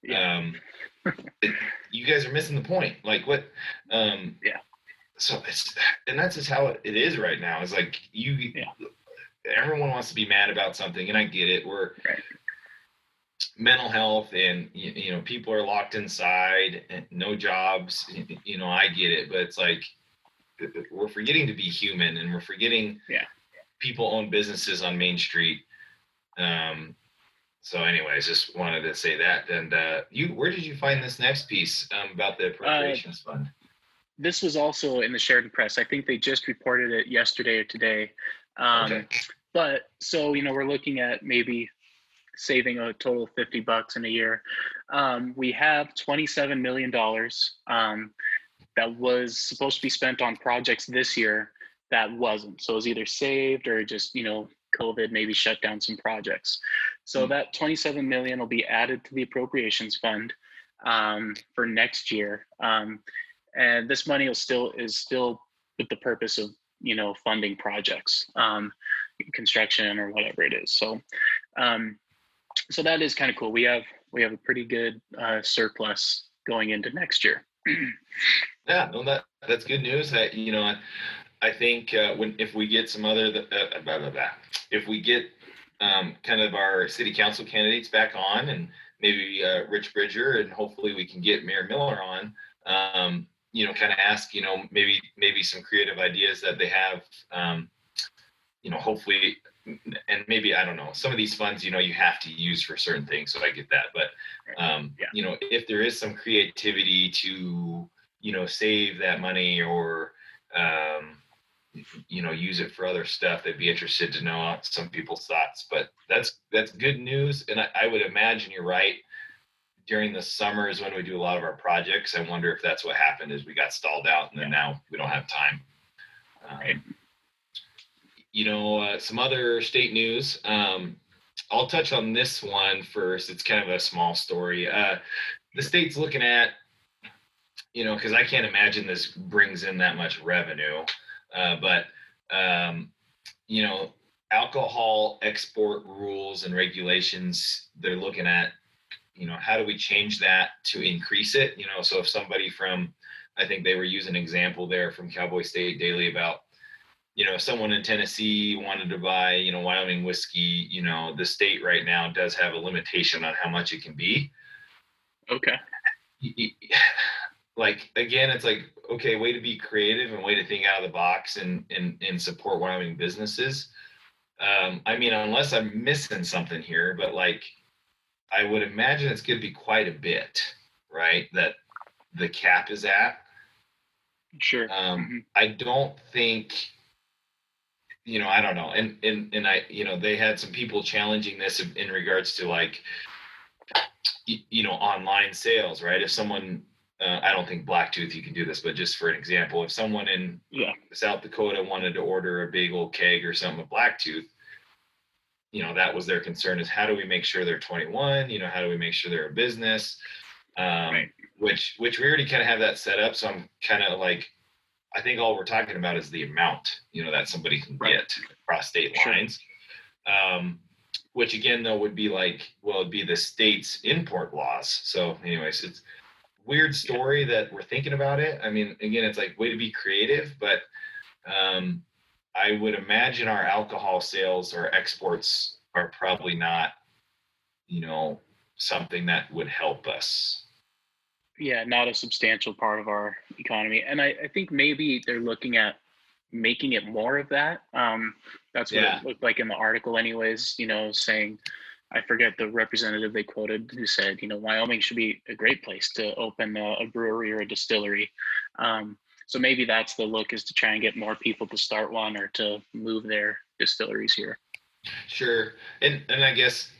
Yeah. Um, it- you guys are missing the point. Like, what? Um, Yeah. So it's, and that's just how it, it is right now. It's like, you, Yeah. everyone wants to be mad about something, and I get it. We're, Right. Mental health and you, you know people are locked inside and no jobs you know i get it but it's like we're forgetting to be human and we're forgetting Yeah. people own businesses on main street um so anyways just wanted to say that and uh you where did you find this next piece um, about the appropriations fund this was also in the Sheridan Press. I think they just reported it yesterday or today. Um, okay But so you know, we're looking at maybe saving a total of fifty bucks in a year. Um, we have twenty-seven million dollars um, that was supposed to be spent on projects this year that wasn't. So it was either saved or just you know COVID maybe shut down some projects. So Hmm. that twenty-seven million will be added to the appropriations fund um, for next year. Um, and this money will still is still with the purpose of you know funding projects um, construction or whatever it is so um, so that is kind of cool we have we have a pretty good uh, surplus going into next year Yeah, no, that that's good news. That you know, I, I think uh, when if we get some other uh, blah, blah, blah, if we get um, kind of our city council candidates back on, and maybe uh, Rich Bridger, and hopefully we can get Mayor Miller on. Um, you know, kind of ask, you know, maybe maybe some creative ideas that they have. Um, you know, hopefully, and maybe I don't know. Some of these funds, you know, you have to use for certain things, so I get that. But um, Yeah. you know, if there is some creativity to you know save that money or um, you know use it for other stuff they'd be interested to know some people's thoughts but that's that's good news and I, I would imagine you're right during the summer is when we do a lot of our projects i wonder if that's what happened is we got stalled out and then now we don't have time um, Right. You know uh, some other state news um, i'll touch on this one first it's kind of a small story uh, the state's looking at you know, because I can't imagine this brings in that much revenue. Uh, but um, you know, alcohol export rules and regulations, they're looking at, you know, how do we change that to increase it? You know, so if somebody from, I think they were using an example there from Cowboy State Daily about you know, someone in Tennessee wanted to buy, you know, Wyoming whiskey, you know, the state right now does have a limitation on how much it can be. Okay. Like again, it's like okay, way to be creative and way to think out of the box and and and support Wyoming businesses. Um, I mean, unless I'm missing something here, but like, I would imagine it's going to be quite a bit, right? That the cap is at. Sure. Um, Mhm. I don't think, you know, I don't know. And, and, and I, you know, they had some people challenging this in, regards to like, you know, online sales, right? If someone, uh, I don't think Blacktooth, you can do this, but just for an example, if someone in Yeah. South Dakota wanted to order a big old keg or something of Blacktooth, you know, that was their concern is how do we make sure they're 21? You know, how do we make sure they're a business? Um, Right. which, which we already kind of have that set up. So I'm kind of like, I think all we're talking about is the amount, you know, that somebody can Right. get across state Sure. lines. Um, which again, though, would be like, well, it'd be the state's import laws. So anyways, it's weird story that we're thinking about it. I mean, again, it's like way to be creative, but um, I would imagine our alcohol sales or exports are probably not, you know, something that would help us. Yeah, not a substantial part of our economy. And I, I think maybe they're looking at making it more of that. Um, that's what Yeah. it looked like in the article, anyways. You know, saying, I forget the representative they quoted who said, you know, Wyoming should be a great place to open a, a brewery or a distillery. Um, so maybe that's the look is to try and get more people to start one or to move their distilleries here. Sure, and and I guess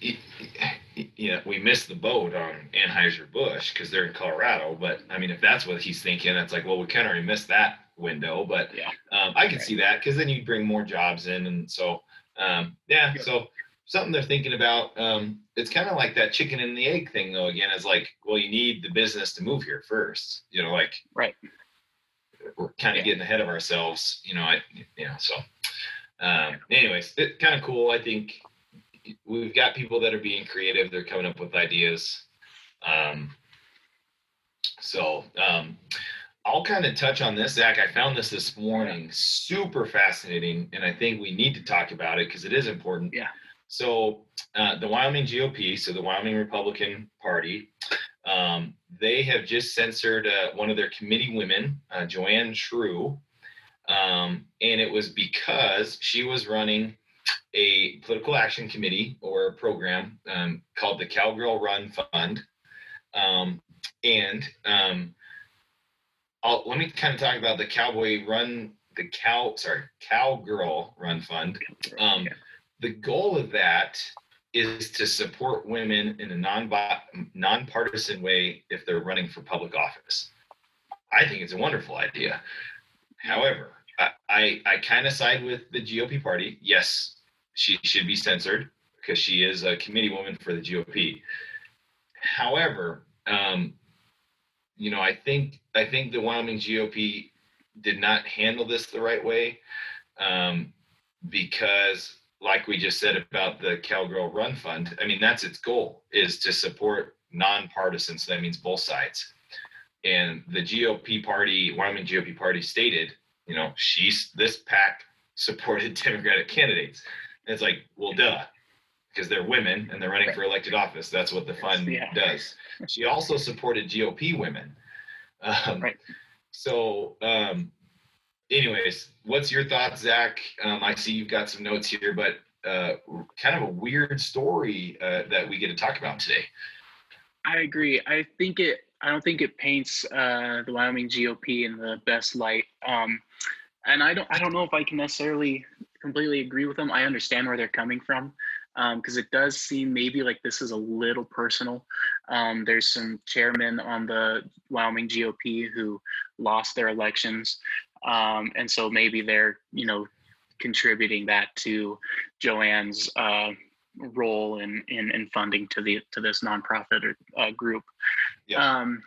you know we missed the boat on Anheuser Busch because they're in Colorado. But I mean, if that's what he's thinking, it's like, well, we kind of already missed that window. But Yeah. um, I can Right. see that because then you bring more jobs in, and so um, yeah, so something they're thinking about. Um, it's kind of like that chicken and the egg thing, though. Again, is like, well, you need the business to move here first. You know, like Right. we're kind of Yeah. getting ahead of ourselves. You know, I you know so. Um, anyways, it kind of cool. I think we've got people that are being creative. They're coming up with ideas. Um, so um, I'll kind of touch on this, Zach. I found this this morning, super fascinating, and I think we need to talk about it because it is important. Yeah. So uh, the Wyoming GOP, so the Wyoming Republican Party, um, they have just censored uh, one of their committee women, uh, Joanne True, um, and it was because she was running a political action committee or a program um, called the Cowgirl Run Fund. Um, and um, let me kind of talk about the Cowboy Run, the Cow, sorry, Cowgirl Run Fund. Um, Yeah. The goal of that is to support women in a non nonpartisan way if they're running for public office. I think it's a wonderful idea. However, I, I, I kind of side with the GOP party. Yes, she should be censored because she is a committee woman for the GOP. However, um, you know, I think I think the Wyoming GOP did not handle this the right way um, because, like we just said about the Cowgirl Run Fund, I mean that's its goal is to support nonpartisan. So that means both sides. And the GOP party, Wyoming GOP party, stated, you know, she's this pack supported Democratic candidates. And it's like, well, duh, because they're women and they're running for elected office. That's what the fund Yeah. does. She also supported GOP women. Um, Right. So, um, anyways, what's your thoughts, Zach? Um, I see you've got some notes here, but uh, kind of a weird story uh, that we get to talk about today. I agree. I think it. I don't think it paints uh, the Wyoming GOP in the best light. Um, and I don't. I don't know if I can necessarily completely agree with them. I understand where they're coming from because it does seem maybe like this is a little personal. Um, there's some chairmen on the Wyoming GOP who lost their elections, um, and so maybe they're you know contributing that to Joanne's uh, role in, in in funding to the to this nonprofit uh, group. Yeah. Um,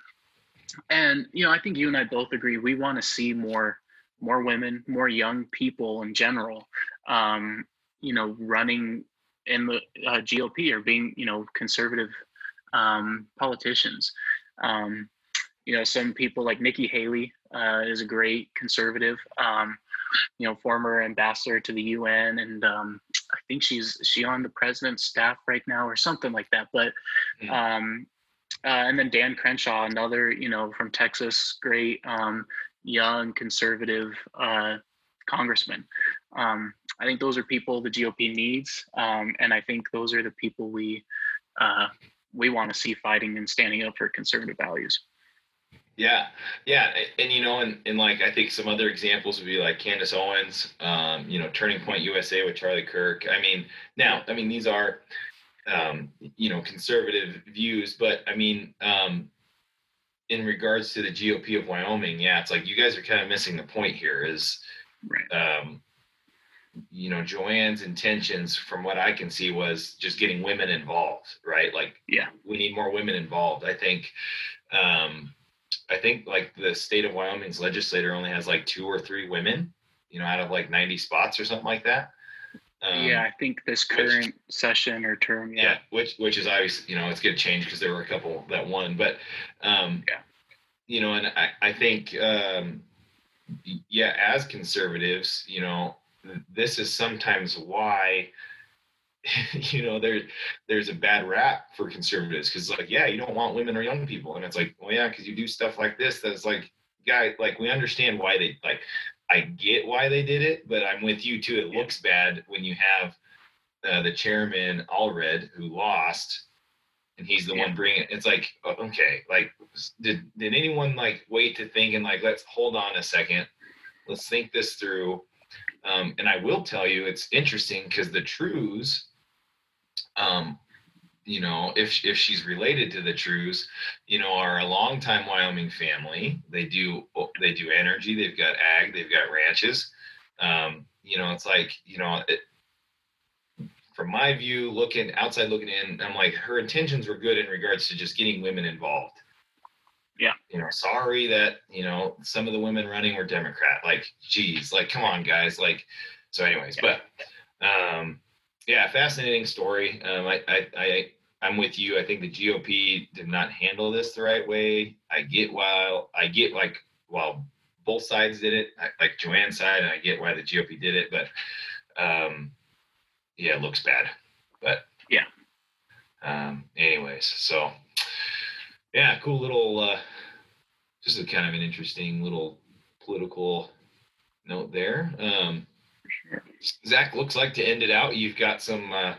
and you know, I think you and I both agree we want to see more more women, more young people in general, um, you know, running in the uh, GOP or being you know conservative um, politicians. Um, you know, some people like Nikki Haley uh, is a great conservative. Um, you know, former ambassador to the UN, and um, I think she's she on the president's staff right now or something like that. But Mm. um, uh, and then Dan Crenshaw, another you know from Texas, great um, young conservative uh, congressman. Um, I think those are people the GOP needs, um, and I think those are the people we uh, we want to see fighting and standing up for conservative values. Yeah, yeah, and you know, and, and like I think some other examples would be like Candace Owens, um, you know, Turning Point USA with Charlie Kirk. I mean, now, I mean, these are, um, you know, conservative views, but I mean, um, in regards to the GOP of Wyoming, yeah, it's like you guys are kind of missing the point here. Is, Right. um, you know, Joanne's intentions, from what I can see, was just getting women involved, right? Like, Yeah. we need more women involved. I think. Um, I think like the state of Wyoming's legislator only has like two or three women, you know, out of like 90 spots or something like that. Um, yeah, I think this which- current session or term, yeah. yeah, which which is obvious, you know, it's gonna change because there were a couple that won, but um, Yeah. you know, and I I think um, yeah, as conservatives, you know, this is sometimes why. you know there there's a bad rap for conservatives because like yeah you don't want women or young people and it's like well yeah because you do stuff like this that's like guy like we understand why they like i get why they did it but i'm with you too it Yeah. looks bad when you have uh, the chairman allred who lost and he's the Yeah. one bringing it it's like okay like did did anyone like wait to think and like let's hold on a second let's think this through um, and i will tell you it's interesting because the trues um, you know, if if she's related to the Trues, you know, are a longtime Wyoming family. They do they do energy. They've got ag. They've got ranches. Um, you know, it's like you know, it, from my view, looking outside looking in, I'm like her intentions were good in regards to just getting women involved. Yeah. You know, sorry that you know some of the women running were Democrat. Like, geez, like come on, guys. Like, so anyways, Yeah. but um, yeah, fascinating story. Um, I, I, I, I'm with you. I think the GOP did not handle this the right way. I get while I get like while both sides did it, I, like Joanne's side, and I get why the GOP did it, but um, yeah, it looks bad. But Yeah. Um, anyways, so yeah, cool little, uh, just a kind of an interesting little political note there. Um, Zach, looks like to end it out, you've got some. Uh,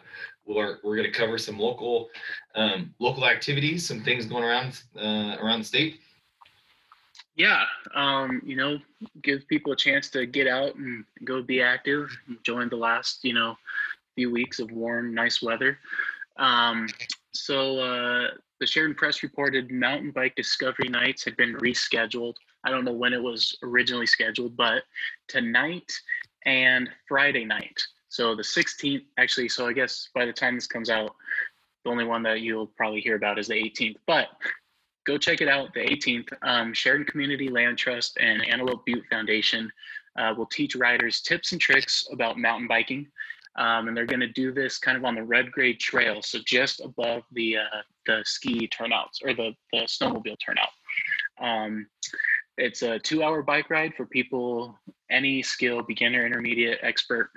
we're we're going to cover some local um, local activities, some things going around uh, around the state. Yeah, um, you know, give people a chance to get out and go be active. Join the last, you know, few weeks of warm, nice weather. Um, so uh, the Sheridan Press reported mountain bike discovery nights had been rescheduled. I don't know when it was originally scheduled, but tonight and Friday night. So the 16th, actually. So I guess by the time this comes out, the only one that you'll probably hear about is the 18th. But go check it out the 18th um, sheridan community land trust and antelope butte foundation uh, will teach riders tips and tricks about mountain biking um, and they're going to do this kind of on the red grade trail so just above the uh, the ski turnouts or the, the snowmobile turnout um, it's a two hour bike ride for people any skill beginner intermediate expert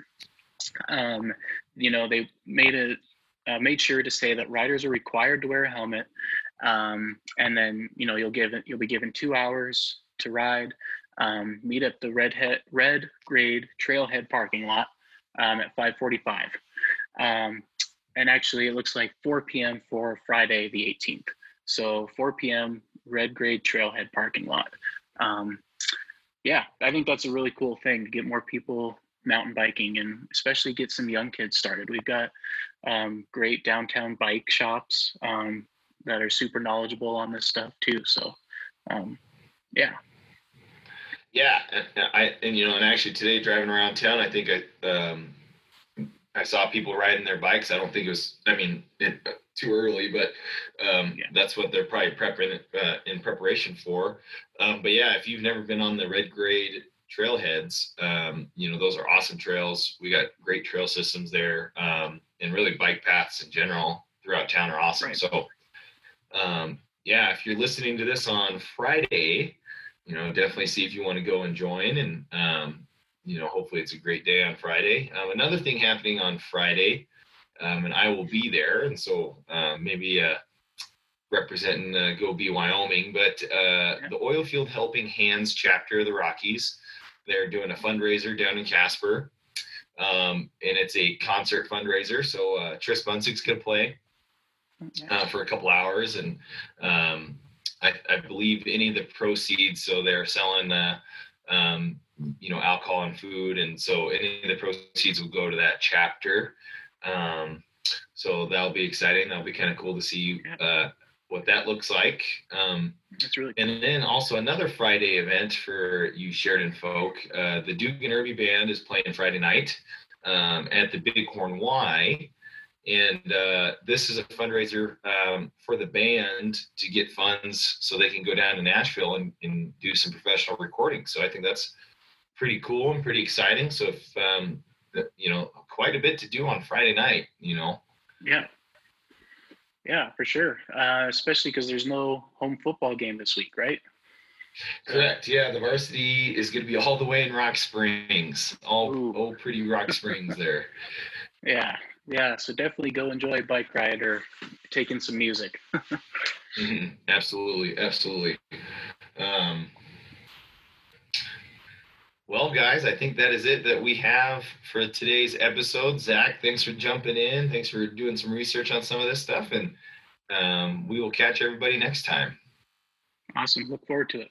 um, you know they made it uh, made sure to say that riders are required to wear a helmet um, and then you know you'll give you'll be given two hours to ride um, meet at the red head red grade trailhead parking lot um, at 545 um, and actually it looks like 4 p.m for friday the 18th so 4 p.m red grade trailhead parking lot. Um, yeah i think that's a really cool thing to get more people mountain biking and especially get some young kids started we've got um, great downtown bike shops um, that are super knowledgeable on this stuff too. So, um, yeah, Yeah, and, I and you know, and actually today driving around town, I think I um, I saw people riding their bikes. I don't think it was. I mean, it, too early, but um, Yeah. that's what they're probably prepping uh, in preparation for. Um, but yeah, if you've never been on the red grade trailheads, um, you know those are awesome trails. We got great trail systems there, um, and really bike paths in general throughout town are awesome. Right. So, um, yeah, if you're listening to this on Friday, you know, definitely see if you want to go and join. And, um, you know, hopefully it's a great day on Friday. Um, another thing happening on Friday, um, and I will be there. And so uh, maybe uh, representing uh, Go Be Wyoming, but uh, yeah. the Oilfield Helping Hands chapter of the Rockies, they're doing a fundraiser down in Casper. Um, and it's a concert fundraiser. So uh, Tris Bunsig's going to play uh, for a couple hours. And um, I, I, believe any of the proceeds, so they're selling, uh, um, you know, alcohol and food. And so any of the proceeds will go to that chapter. Um, so that'll be exciting. That'll be kind of cool to see uh, what that looks like. Um, That's really cool. And then also another Friday event for you Sheridan folk. Uh, the Duke and Irby Band is playing Friday night um, at the Bighorn Y. And uh, this is a fundraiser um, for the band to get funds so they can go down to Nashville and, and do some professional recording. So I think that's pretty cool and pretty exciting. So if, um, you know, quite a bit to do on Friday night, you know. Yeah. Yeah, for sure. Uh, especially because there's no home football game this week, right? Correct. Yeah, the varsity is going to be all the way in Rock Springs, all Ooh. all pretty Rock Springs there. yeah, yeah. So definitely go enjoy a bike ride or take in some music. mm-hmm. Absolutely, absolutely. Um, well, guys, I think that is it that we have for today's episode. Zach, thanks for jumping in. Thanks for doing some research on some of this stuff. And um, we will catch everybody next time. Awesome. Look forward to it.